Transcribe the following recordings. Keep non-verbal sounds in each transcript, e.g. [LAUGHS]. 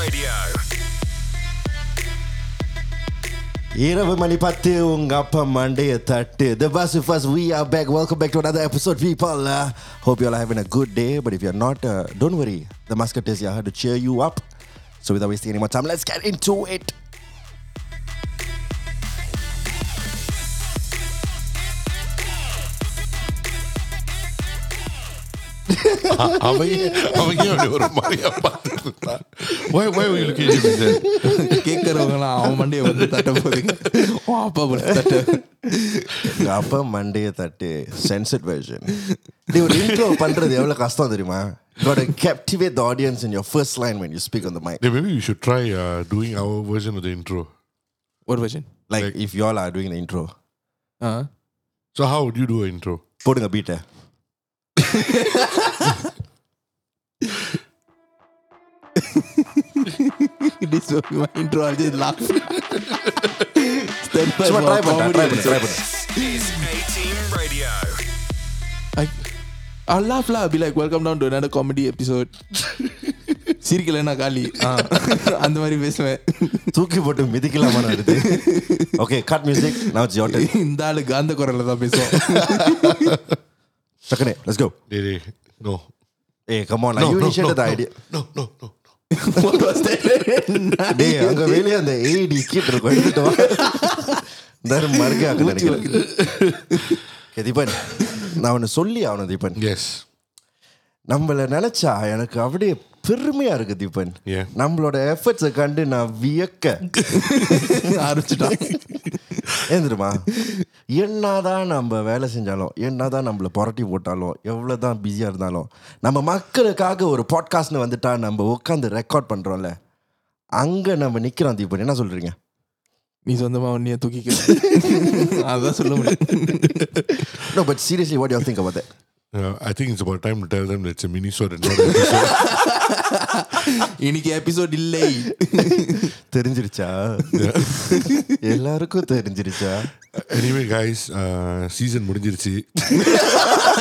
Radio. இரவு மணி பத்து உங்க அப்பா மண்டைய தட்டு The bus with us, we are back. Welcome back to another episode, people. Uh, hope you all are having a good day. But if you're not, uh, don't worry. The Musketeers are here to cheer you up. So without wasting any more time, let's get into it. அவங்க அவங்க அப்படி ஒரு மாதிரியா பார்த்துட்டு இருந்தான். why why were you looking at him like that? கேட்கறவங்களாம் அவன் மண்டையை வந்து தட்ட போதுங்க உன் அப்பா வந்து தட்ட உங்க அப்பா மண்டைய தட்டு censored version. நீ ஒரு intro பண்றது எவ்வளவு கஷ்டம் தெரியுமா Got to captivate the audience in your first line when you speak on the mic. Yeah, maybe we should try uh, doing our version of the intro. ஒரு version Like if y'all are doing the intro. Ah So how would you do an intro? போடுங்க பீட்டை [LAUGHS] this was my intro I'll just laugh Stand by சும்மா try a பண்ண comedy try பண்ண try episode. பண்ண Is A Team Radio. I, I'll laugh lah I'll be like welcome down to another comedy episode சிரிக்கலைன்னா காலி. அந்த மாதிரி பேசுவேன் தூக்கி போட்டு மிதிக்கலாமா அடுத்து okay cut music it's your turn இந்த ஆளு காந்த குரல்ல தான் பேசுவோம் டக்குனே let's go Hey, hey, no. ஏய் come on No, you no, initiated no, the idea. No, no, no, [LAUGHS] [LAUGHS] அங்க வெளிய அந்த ஏடி கீட் இருக்கும் நினைக்கிறேன். தீபன் நான் ஒன்று சொல்லி ஆகணும் தீபன். Yes. நம்மள நினைச்சா எனக்கு அப்படியே பெருமையாக இருக்குது தீபன். நம்மளோட எஃபர்ட்ஸை கண்டு நான் வியக்க [LAUGHS] ஆரம்பிச்சிட்டான். ஏந்திருமா என்னதான் நம்ம வேலை செஞ்சாலும் என்னதான் நம்மள புரட்டி போட்டாலும் எவ்வளோ தான் பிஸியாக இருந்தாலும் நம்ம மக்களுக்காக ஒரு பாட்காஸ்ட்னு வந்துட்டா நம்ம உட்காந்து ரெக்கார்ட் பண்ணுறோம்ல அங்கே நம்ம நிற்கிறோம் தீபன். என்ன சொல்கிறீங்க நீ சொந்தமாக உன்னைய தூக்கிக்க. அதான் சொல்ல முடியும். But seriously what you think about I think it's about time to tell them it's a minisode [LAUGHS] இன்னைக்கு எபிசோட் இல்லை. [LAUGHS] தெரிஞ்சிருச்சா? [LAUGHS] எல்லாருக்கும் தெரிஞ்சிருச்சா? Guys, uh, season முடிஞ்சிருச்சு.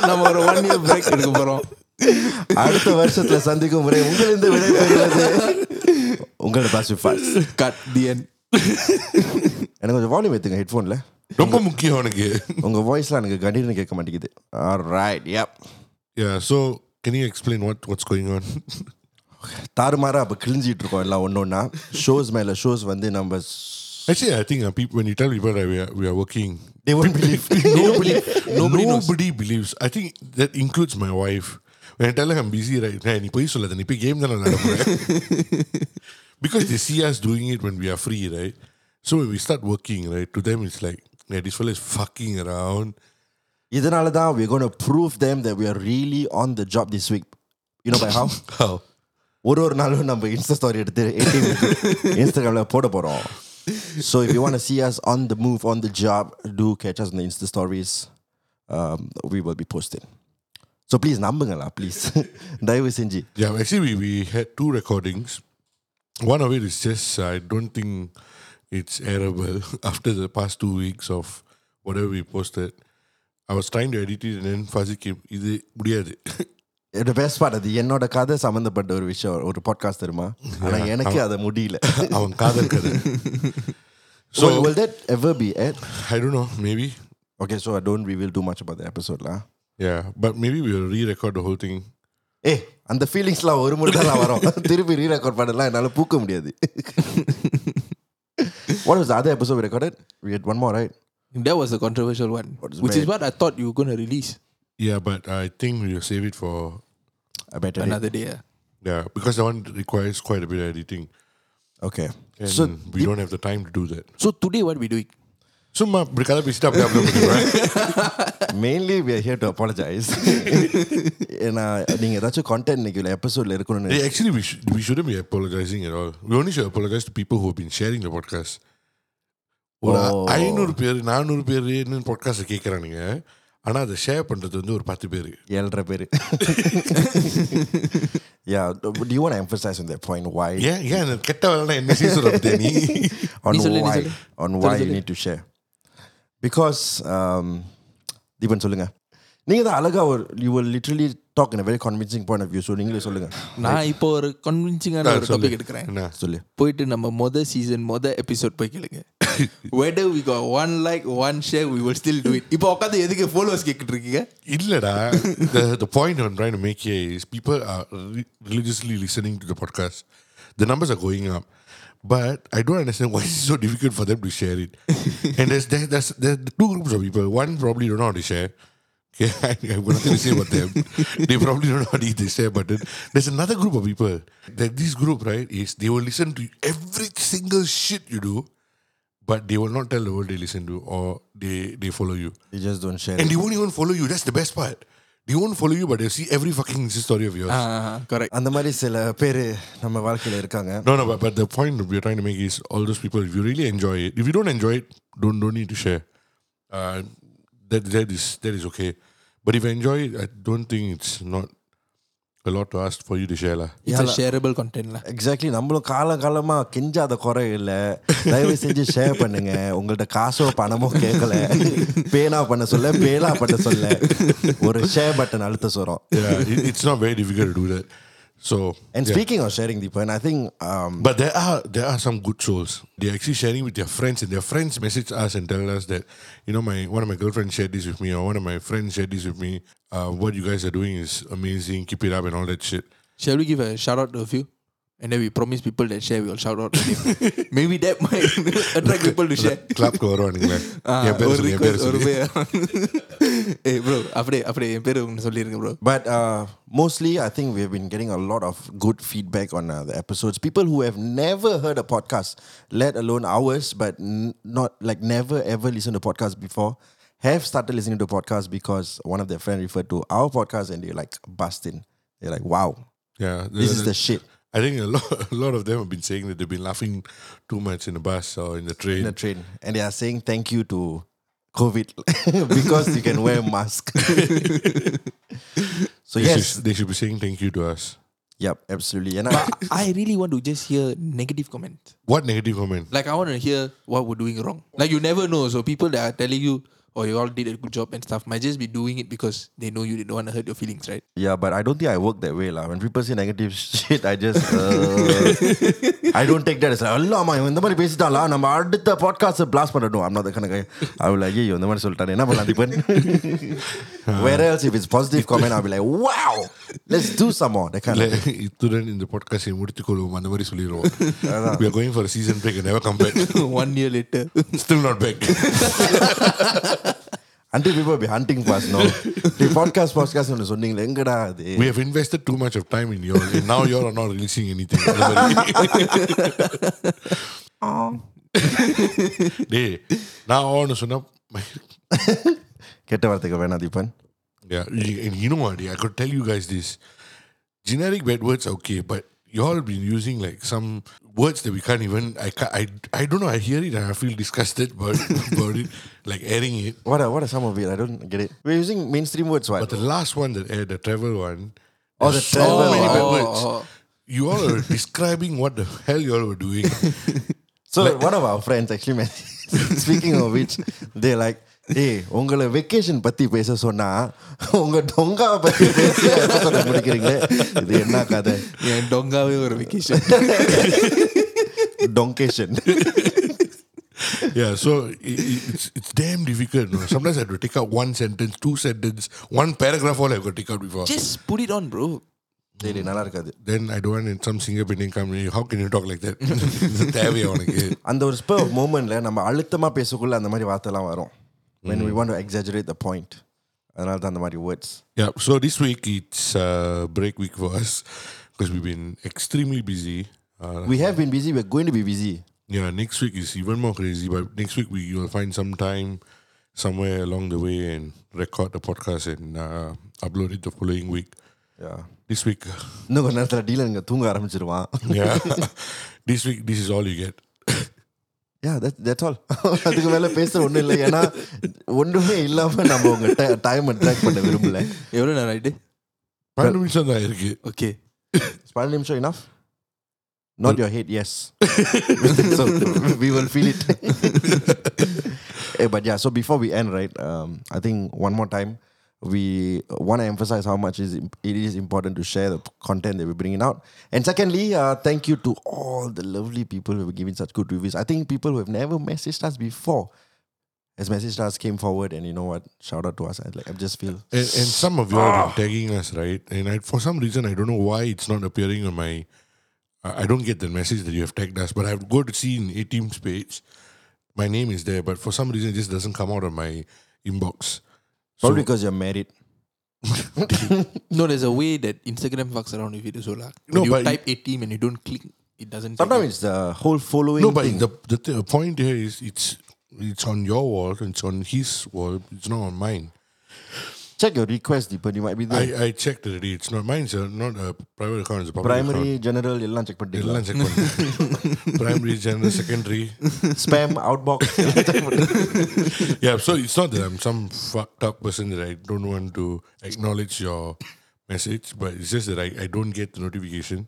நம்ம ஒரு ஒன் இயர் பிரேக் எடுக்க போறோம். அடுத்த வருஷத்துல சந்திக்கும் முறை உங்களிருந்து விடைபெறுவது உங்களோட பாஸ் ஃபாஸ் கட் தி என் எனக்கு கொஞ்சம் வால்யூம் ஏத்துங்க ஹெட்ஃபோன்ல ரொம்ப முக்கியம் எனக்கு. உங்க வாய்ஸ்லாம் எனக்கு கண்டினியூ கேட்க மாட்டேங்குது. Right yeah Yeah, so can you explain what what's going on? [LAUGHS] தாறுமாறா அப்ப கிழிஞ்சிட்டு இருக்கோம் எல்லாம் ஒன்னொன்னா ஷோஸ் மேல ஷோஸ் வந்து நம்ம Actually, I think uh, people, when you tell people that we are, we are working, they won't believe [LAUGHS] nobody, Nobody knows. nobody believes. I think that includes my wife. When I tell her I'm busy, right? Hey, நீ போய் சொல்லாத நீ போய் [LAUGHS] game தானே விளையாட போற." Because they see us doing it when we are free, right? So when we start working, right? To them it's like, yeah, this fella is fucking around. இதனால தான் we're going to prove them that we are really on the job this week you know by how [LAUGHS] How? ஒரு ஒரு நாளும் நம்ம Insta story எடுத்து இன்ஸ்டாகிராம்ல [LAUGHS] போட போறோம் so if you want to see us on the move on the job do catch us on the insta stories um, we will be posting so please நம்புங்களா please தயவு செஞ்சு [LAUGHS] Yeah, actually, we, we had two recordings. One of it is just, I don't think it's airable after the past two weeks of whatever we posted. I was trying to edit it and first இது முடியாது. என்னோட paste part அது என்னோட கதை சம்மந்தப்பட்ட ஒரு விஷயம் ஒரு பாட்காஸ்ட் தெரியுமா? ஆனால் எனக்கு அதை முடியல. [LAUGHS] அவன் காதல் கதை. So will that ever be aired I don't know maybe okay so I don't reveal too much about the எபிசோட்லாம் yeah but maybe we re record whole thing uh அந்த ஃபீலிங்ஸ்லாம் ஒரு முறை தான் வரும். [LAUGHS] திருப்பி ரீ ரெக்கார்ட் பண்ணலாம் என்னால் பூக்க முடியாது. What was other episode recorded we had one more right that was a controversial one is which is bad? what I thought you were going to release Yeah, but I think we'll save it for, I better another day ah. yeah, because that one requires quite a bit of editing. okay And so we don't have the time to do that. so today what we doing சும்மா இப்படி கதை பேசிட்டு அப்படியே upload பண்ணிடுவேன். [LAUGHS] [LAUGHS] mainly we are here to apologize [LAUGHS] ஏன்னா நீங்க ஏதாச்சும் content இன்னைக்கு எபிசோட்ல இருக்கணும்னு Hey, actually, we, should, we shouldn't be apologizing at all. We only should apologize to people who have been sharing the podcast. ஒரு ஐநூறு பேர் நானூறு பேர் என்னன்னு பாட்காஸ்ட் கேட்குறானுங்க ஆனால் அதை ஷேர் பண்ணுறது வந்து ஒரு பத்து பேர். ஏழரை பேர். Yeah but you want emphasize on that point why ஏன் ஏன் கெட்ட வேலை என்ன சீசன் அப்படி நீ? On why on why you need to share because Deepan சொல்லுங்க. நீங்கள் தான் அழகாக ஒரு you will literally talk in very convincing point of view so நீங்களே சொல்லுங்க. நான் இப்போ ஒரு கன்வின்சிங்கான ஒரு டாபிக் எடுக்கிறேன். சொல்லு. போயிட்டு நம்ம மொதல் சீசன் மொதல் எபிசோட் போய் கேளுங்க. [LAUGHS] whether we got one like one share we will still do it இப்போ உட்காந்து எதுக்கு ஃபாலோவர்ஸ் கேட்டுட்டு இருக்கீங்க Illada, the, the point I'm trying to make here is people are re- religiously listening to the podcast. The numbers are going up. But I don't understand why it's so difficult for them to share it. [LAUGHS] and there's, there, there's, there's two groups of people. One probably don't know how to share. Okay, [LAUGHS] I, I've got nothing to say about them. They probably don't know how to hit the share button. There's another group of people. That this group, right, is they will listen to every single shit you do, but they will not tell the world they listen to or they, they follow you. You just don't share And it. they won't even follow you. That's the best part. They won't follow you, but they'll see every fucking Insta story of yours. Correct அந்த மாதிரி சில பேர் நம்ம வாழ்க்கையில இருக்காங்க no, no, but, but the point that we're trying to make is all those people, if you really enjoy it, if you don't enjoy it, don't don't need to share. Uh, that that is that is okay. But if you enjoy it, I don't think it's not a lot to ask for you to share. lah. It's நம்மளும் காலம் காலமா கெஞ்சாத குறை இல்ல தயவு செஞ்சு share பண்ணுங்க. உங்கள்ட்ட காசோ பணமோ கேட்கல பேனா பண்ண சொல்ல பேலா பண்ண சொல்ல. ஒரு ஷேர் பட்டன் அழுத்த சொல்றோம். It's not very difficult to do that. So and yeah. speaking of sharing, the point, I think. Um, but there are there are some good souls. They're actually sharing with their friends, and their friends message us and tell us that you know my one of my girlfriends shared this with me, or one of my friends shared this with me. Uh, what you guys are doing is amazing. Keep it up and all that shit. Shall we give a shout out to a few? And then we promise people that share, we'll shout out. [LAUGHS] Maybe that might [LAUGHS] attract [LAUGHS] people to share. Club ko orang ni lah என் பேரு request, ஒரு சொல்லு. பேர் ஏய் [LAUGHS] bro அப்படியே அப்படியே என் பேர் ஒன்று சொல்லிருங்க bro But uh, mostly, I think we've been getting a lot of good feedback on uh, the episodes. People who have never heard a podcast, let alone ours, but n- not like never ever listened to podcast before, have started listening to podcast because one of their friends referred to our podcast and they're like busting. They're like, wow, Yeah, this is the shit I think a lot, [LAUGHS] a lot of them have been saying that they've been laughing too much in the bus or in the train. in the train. And they are saying thank you to COVID [LAUGHS] because you can wear a mask. [LAUGHS] so, They, yes, should, they should be saying thank you to us. yep, absolutely. And I, But I really want to just hear negative comments. What negative comment? Like I want to hear what we're doing wrong. Like you never know. So people that are telling you, oh, you all did a good job and stuff, might just be doing it because they know you didn't want to hurt your feelings, right? Yeah, but I don't think I work that way. lah. When people say negative shit, [LAUGHS] I just uh, I don't take that as like, Allama இவன் இந்த மாதிரி பேசிட்டாளா நம்ம அடுத்த podcast பிளாஸ் பண்ணட்டும் I'm not that kind of guy. I will like, ஐயோ இந்த மாதிரி சொல்லிட்டானே என்ன பண்ணலாம் Deepan [LAUGHS] Where else if it's positive comment I'll be like, wow, let's do some more. That kind of இத்துடன் இந்த பாட்காஸ்டை முடித்துக்கொள்வோம் அந்த மாதிரி சொல்லிடுவோம் we are going for a season break and never come back [LAUGHS] One year later. still not back until people be hunting for us, no. The podcast podcast ஒன்று சொன்னீங்களே எங்கடா அது we have invested too much of time in yours and now you all are not releasing anything அந்த மாதிரி. டேய் [LAUGHS] [LAUGHS] நான் ஒன்று சொன்னா கெட்ட வார்த்தைகள் வேணாம் Deepan Yeah, y- and you know what? I could tell you guys this. Generic bad words are okay, but you all been using like some words that we can't even. I can't, I I don't know. I hear it and I feel disgusted [LAUGHS] about, about it, like airing it. What are, what are some of it? I don't get it. We're using mainstream words, what? But the last one that aired, the travel one. Oh, the so travel many bad one. words. Oh, oh, oh. You all are [LAUGHS] describing what the hell you all were doing. [LAUGHS] So one of our friends actually speaking of which, they're like, ஏய் உங்களை vacation பத்தி பேச சொன்னா உங்க டொங்காவை பத்தி பேசி முடிக்கிறீங்களே இது என்ன கதை என் டொங்காவே ஒரு வெக்கேஷன் டொங்கேஷன் yeah, so it, it, it's it's damn difficult. No? Sometimes I have to take out one sentence, two sentence, one paragraph. All I've got to take out before. Just put it on, bro. சரி நல்லா இருக்காது then I don't want in some Singapore Indian company. How can you talk like that? இது தேவையா உனக்கு அந்த ஒரு spur மூமெண்ட்ல நம்ம அழுத்தமா பேசக்குள்ள அந்த மாதிரி வார்த்தைலாம் வரும் when we want to exaggerate the point அதனால தான் அந்த மாதிரி words Yeah, so this week it's uh, break week for us because we've been extremely busy. Uh, we have been busy we're going to be busy yeah, next week is even more crazy. But next week we will find some time somewhere along the way and record the podcast and uh, upload it the following week. yeah This week, இன்னும் கொஞ்ச [LAUGHS] நேரத்தில் dealer இங்கே தூங்க ஆரம்பிச்சிருவான் yeah, [LAUGHS] this week this is all you get. Yeah that that's all அதுக்கு மேலே பேசுற ஒன்றும் இல்லை ஏன்னா ஒன்றுமே இல்லாமல் நம்ம உங்க டைம் ட்ராக் பண்ண விரும்பல எவ்வளோ நேரம் ஆயிட்டு பன்னெண்டு நிமிஷம் தான் இருக்கு ஓகே பன்னெண்டு நிமிஷம் enough not your head yes so we will feel it Eh, but yeah so before we end right um, I think one more time we want to emphasize how much is it is important to share the content that we're bringing out. And secondly, uh, thank you to all the lovely people who have given such good reviews. I think people who have never messaged us before has messaged us, came forward, and you know what? Shout out to us. I like I just feel And, and some of you are tagging us, right? And I, for some reason, I don't know why it's not appearing on my. I I don't get the message that you have tagged us, but I have go to see in A Team's page, my name is there, but for some reason, it just doesn't come out of my inbox. Probably because you're married. [LAUGHS] No, there's a way that Instagram fucks around with it as well. lah. When No, you but- type a team and you don't click, it doesn't. Sometimes it's the whole following. No, but thing. the the th- point here is it's it's on your wall, and it's on his wall, it's not on mine. check your request, Deepan. You might be there. I, I checked already. It's not mine's a, not a private account. It's a public Primary, account. general, எல்லாம் check பண்ணிட்டீங்களா? எல்லாம் check பண்ணேன். [LAUGHS] Primary, general, secondary. Spam, outbox. எல்லாம் check பண்ணிட்டீங்களா? [LAUGHS] Yeah, so it's not that I'm some fucked up person that I don't want to acknowledge your message, but it's just that I, I don't get the notification.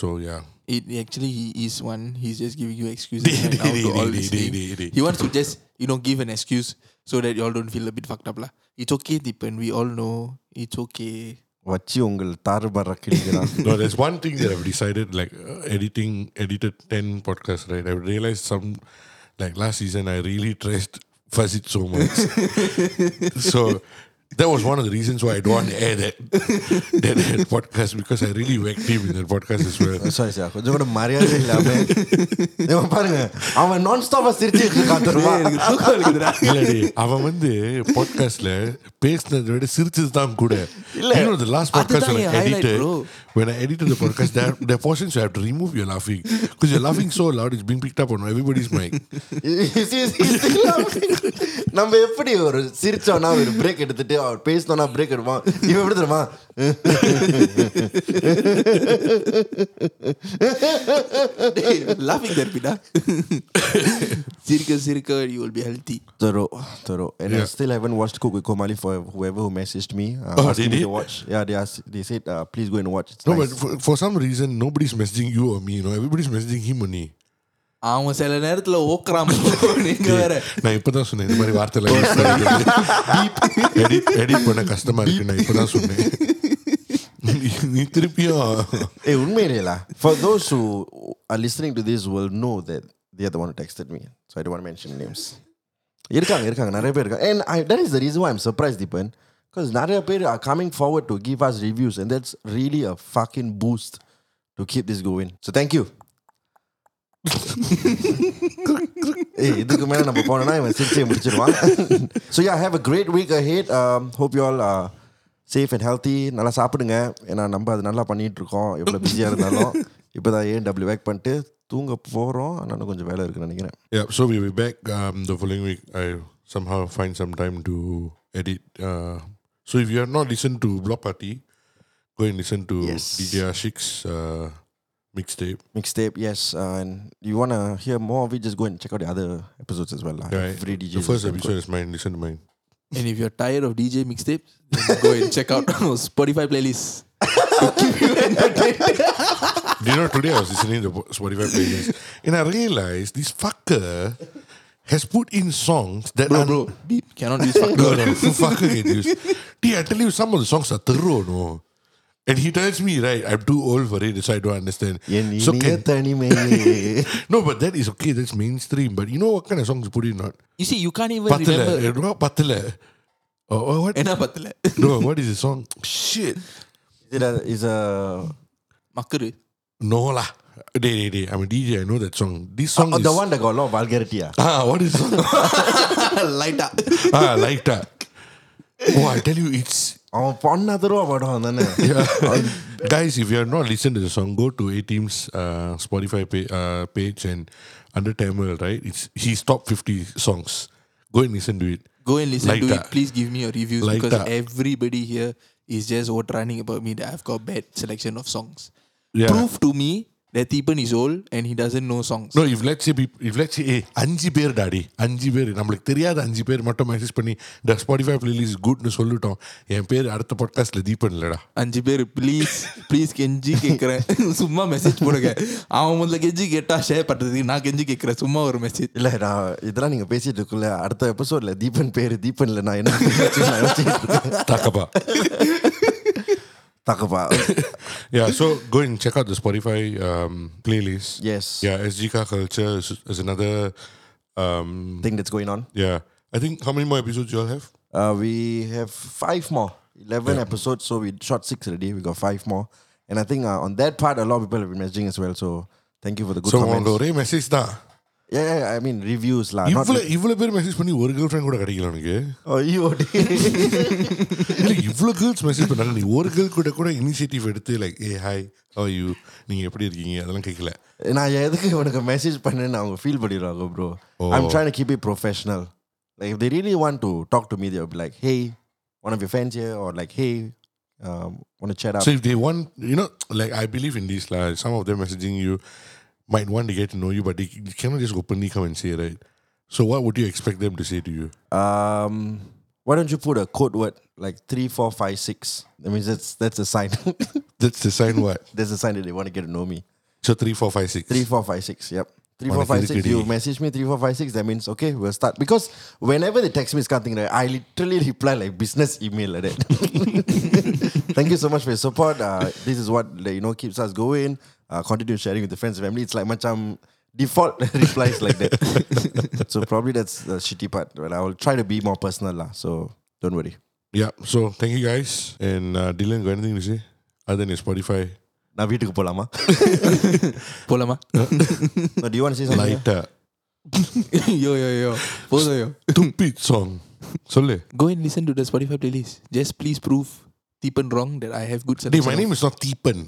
So yeah. It actually he is one. He's just giving you excuses [LAUGHS] right now to all listening. He wants to just you know give an excuse so that you all don't feel a bit fucked up lah. It's okay, Deepan. We all know it's okay. வச்சு உங்கள் தாறுபாற கிழிக்கிறான். No, there's one thing that I've decided, like uh, editing, edited 10 podcasts, right? I've realized some, like last season, I really trashed Fuzz it so much. [LAUGHS] so that was one of the reasons why I don't want to air that, that, that podcast because I really whacked him in that podcast as well. Sorry, sir. கொஞ்சம் கூட மரியாதை இல்லாம இவன் பாருங்க அவன் நான் ஸ்டாப்பா சிரிச்சிட்டு இருக்கான் தெரியுமா? இல்லடி அவன் வந்து பாட்காஸ்ட்ல பேசினதை விட சிரிச்சது தான் கூட இல்ல. you know the last podcast when அதுதான் I N highlight, edited bro. when I edited the podcast there there are portions you have to remove your laughing because you're laughing so loud it's being picked up on everybody's mic நம்ம எப்படி ஒரு சிரிச்சோம்னா ஒரு break எடுத்துட்டு பேசிட்டு அவர் பேசினோன்னா break எடுப்பான் இவன் எப்படி தெரியுமா லாஃபிங் தெரப்பிடா சிரிக்க சிரிக்க யூ வில் பி ஹெல்த்தி தரோ தரோ and. I still haven't watched Cook with Comali for whoever who messaged me uh, oh, asking me watch. Yeah they asked, they said uh, please go and watch. No but for, for some reason nobody's messaging you or me you know. Everybody's messaging him only. அவன் சில நேரத்துல ஓக்குறான் நீங்க வேற நான் இப்பதான் சொன்னேன் இந்த மாதிரி வார்த்தைலாம் எடிட் எடிட் பண்ண கஷ்டமா இருக்கு நான் இப்பதான் சொன்னேன் நீ- நீ திருப்பியும் Hey, உண்மையிலேலா for those who are listening to this will know that they are the one who texted me. So I don't want to mention names. இருக்காங்க இருக்காங்க நிறைய பேர் இருக்காங்க and I, that is the reason why I'm surprised Deepan because நிறைய பேர் are coming forward to give us reviews and that's really a fucking boost to keep this going so thank you ஏய் இதுக்கு மேல நம்ம போனோம்னா இவன் சிரிச்சே முடிச்சிருவான் so yeah have a great week ahead um, hope you all are safe and healthy நல்லா சாப்பிடுங்க ஏன்னா நம்ம அது நல்லா பண்ணிட்டு இருக்கோம் எவ்வளோ பிஸியாக இருந்தாலும் இப்போ தான் ஏன் டபிள்யூ வேக் பண்ணிட்டு தூங்க போகிறோம் ஆனால் கொஞ்சம் வேலை இருக்குன்னு நினைக்கிறேன் Yeah, so we'll be back um, the following week. I somehow find some time to edit. Uh, so if you have not listened to Block Party, go and listen to Yes. DJ Ashik's uh, mixtape. Mixtape, yes. Uh, and you want to hear more of it, just go and check out the other episodes as well. lah. Yeah, Every DJ. the first episode is mine. Listen to mine. And if you're tired of DJ mixtapes, go and check out [LAUGHS] our Spotify playlist. [LAUGHS] to keep you entertained. Do you know today I was listening to Spotify playlist and I realized this fucker has put in songs that Bro, are bro, beep. Cannot use fuck. no, no, fucker get used. Dude, I tell you, some of the songs are thorough, no. And he tells me, right, I'm too old for it, so I don't understand. so can... [LAUGHS] no, but that is okay, that's mainstream. But you know what kind of songs put in not? You see, you can't even Patala. remember. Eh, no, oh, oh, what? [LAUGHS] No, what is the song? Shit. Is it a, is a... Makaru? No lah. Day, day, day. I'm a DJ. I know that song. This song uh, is... the one that got a lot of vulgarity. Ah, ah what is the [LAUGHS] song? lighter. ah, lighter. Oh, I tell you, it's அவன் [LAUGHS] பொண்ணா தருவா படம் தானே Guys, if you have not listened to the song, go to A Team's uh, Spotify pa- uh, page and under Tamil, right? It's his top 50 songs. Go and listen to it. Go and listen Like to that. it. Please give me your reviews Like because that. everybody here is just what running about me that I've got bad selection of songs. Yeah. Prove to me that Deepan is old and he doesn't know songs. No, if let's say if let's say ஏய் அஞ்சு பேர் daddy அஞ்சு பேர். நம்மளுக்கு தெரியாத அஞ்சு பேர் மட்டும் மெசேஜ் பண்ணி த ஸ்பாட்டிஃபை பிளேலிஸ்ட் குட்னு சொல்லிட்டோம். என் பேர் அடுத்த பாட்காஸ்ட்ல தீபன் இல்லடா. அஞ்சு பேர் ப்ளீஸ் ப்ளீஸ் கெஞ்சி கேட்குறேன் [LAUGHS] சும்மா மெசேஜ் போடுங்க. அவன் முதல்ல கெஞ்சி கேட்டா ஷேர் பண்ணுறதுக்கு நான் கெஞ்சி கேட்குறேன் சும்மா ஒரு மெசேஜ் இல்ல நான் இதெல்லாம் நீங்க பேசிட்டு இருக்குள்ள அடுத்த எபிசோட்ல தீபன் பேரு தீபன்ல நான் என்ன பேசிட்டு [LAUGHS] talk about. [LAUGHS] yeah, so go and check out the Spotify um, playlist. Yes. Yeah, SGK Culture is, is another um, thing that's going on. Yeah. I think how many more episodes you all have? Uh, we have five more. 11 yeah. episodes, so we shot six already. We got five more. And I think uh, on that part, a lot of people have been messaging as well. So thank you for the good so comments. So, message. Mean reviews lah. Not இவ்வளவு இவ்வளவு பேர் message பண்ணி ஒரு girl friend கூட கிடைக்கல oh, you. இல்ல இவ்வளவு girls message பண்ணாங்க நீ ஒரு கேர்ள் கூட கூட இனிஷியேட்டிவ் எடுத்து like a hi how you நீங்க எப்படி இருக்கீங்க அதெல்லாம் கேட்கல நான் எதுக்கு உனக்கு மெசேஜ் பண்ணேன்னு அவங்க ஃபீல் பண்ணிடுவாங்க bro I'm trying to keep it professional like want to talk to me they'll be like hey one of your friends here or like hey um, want to chat up So if they want, you know, like I believe in this, like some of them messaging you might want to get to know you, but they cannot just openly come and say, right? So what would you expect them to say to you? um, why don't you put a code word like three four five six that means that's that's a sign [LAUGHS] That's the sign what? that's a sign that they want to get to know me So three, four, five, six. Three, four, five, six. Yep. Three, four, five, six. You message me three, four, five, six. That means okay, we'll start. Because whenever they text me something, right, I literally reply like business email like that. [LAUGHS] Thank you so much for your support. Uh, this is what you know keeps us going Uh, continue sharing with the friends and family. It's like much um default [LAUGHS] replies like that. [LAUGHS] so probably that's the shitty part. But I will try to be more personal lah. So don't worry. Yeah. So thank you guys. And uh, Dylan, got anything to say? Other than your Spotify. நான் வீட்டுக்கு போலாமா போலாமா No, do you want to say something? Lighter. [LAUGHS] யோ யோ யோ போதும் யோ Stupid song. சொல்லு. Go and listen to the Spotify playlist. Just please prove Deepan wrong that I have good Hey, selection. my name is not Deepan.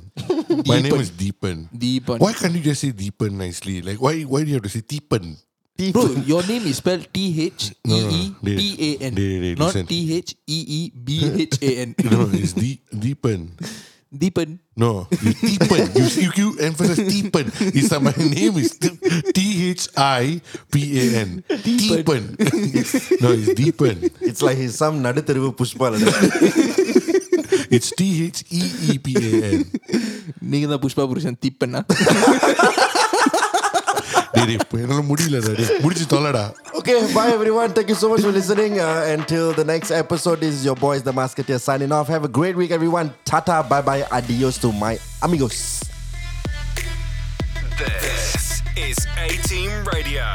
My name is Deepen. Deepen. Why can't you just say Deepen nicely? Like why why do you have to say Deepen? Bro, your name is spelled T H E E P A N, not T H E E B H A N. [LAUGHS] No, it's D Deepen. Deepen. No, you deepen. you, you, you emphasize deepen. It's like my name is T H I P A N. Deepen. deepen. [LAUGHS] no, it's deepen. It's like he's some Nadathirvu Pushpa. [LAUGHS] It's T H E E P A N. நீங்க தான் புஷ்பா புருஷன் தீப்பண்ணா டேய், டேய், இப்ப என்னால முடியலடா டேய். முடிச்சு தொலைடா Okay, bye everyone. Thank you so much for listening. Uh, until the next episode, this is your boys, the Musketeer, signing off. Have a great week, everyone. Tata, bye bye, adios to my amigos. This is A Team Radio.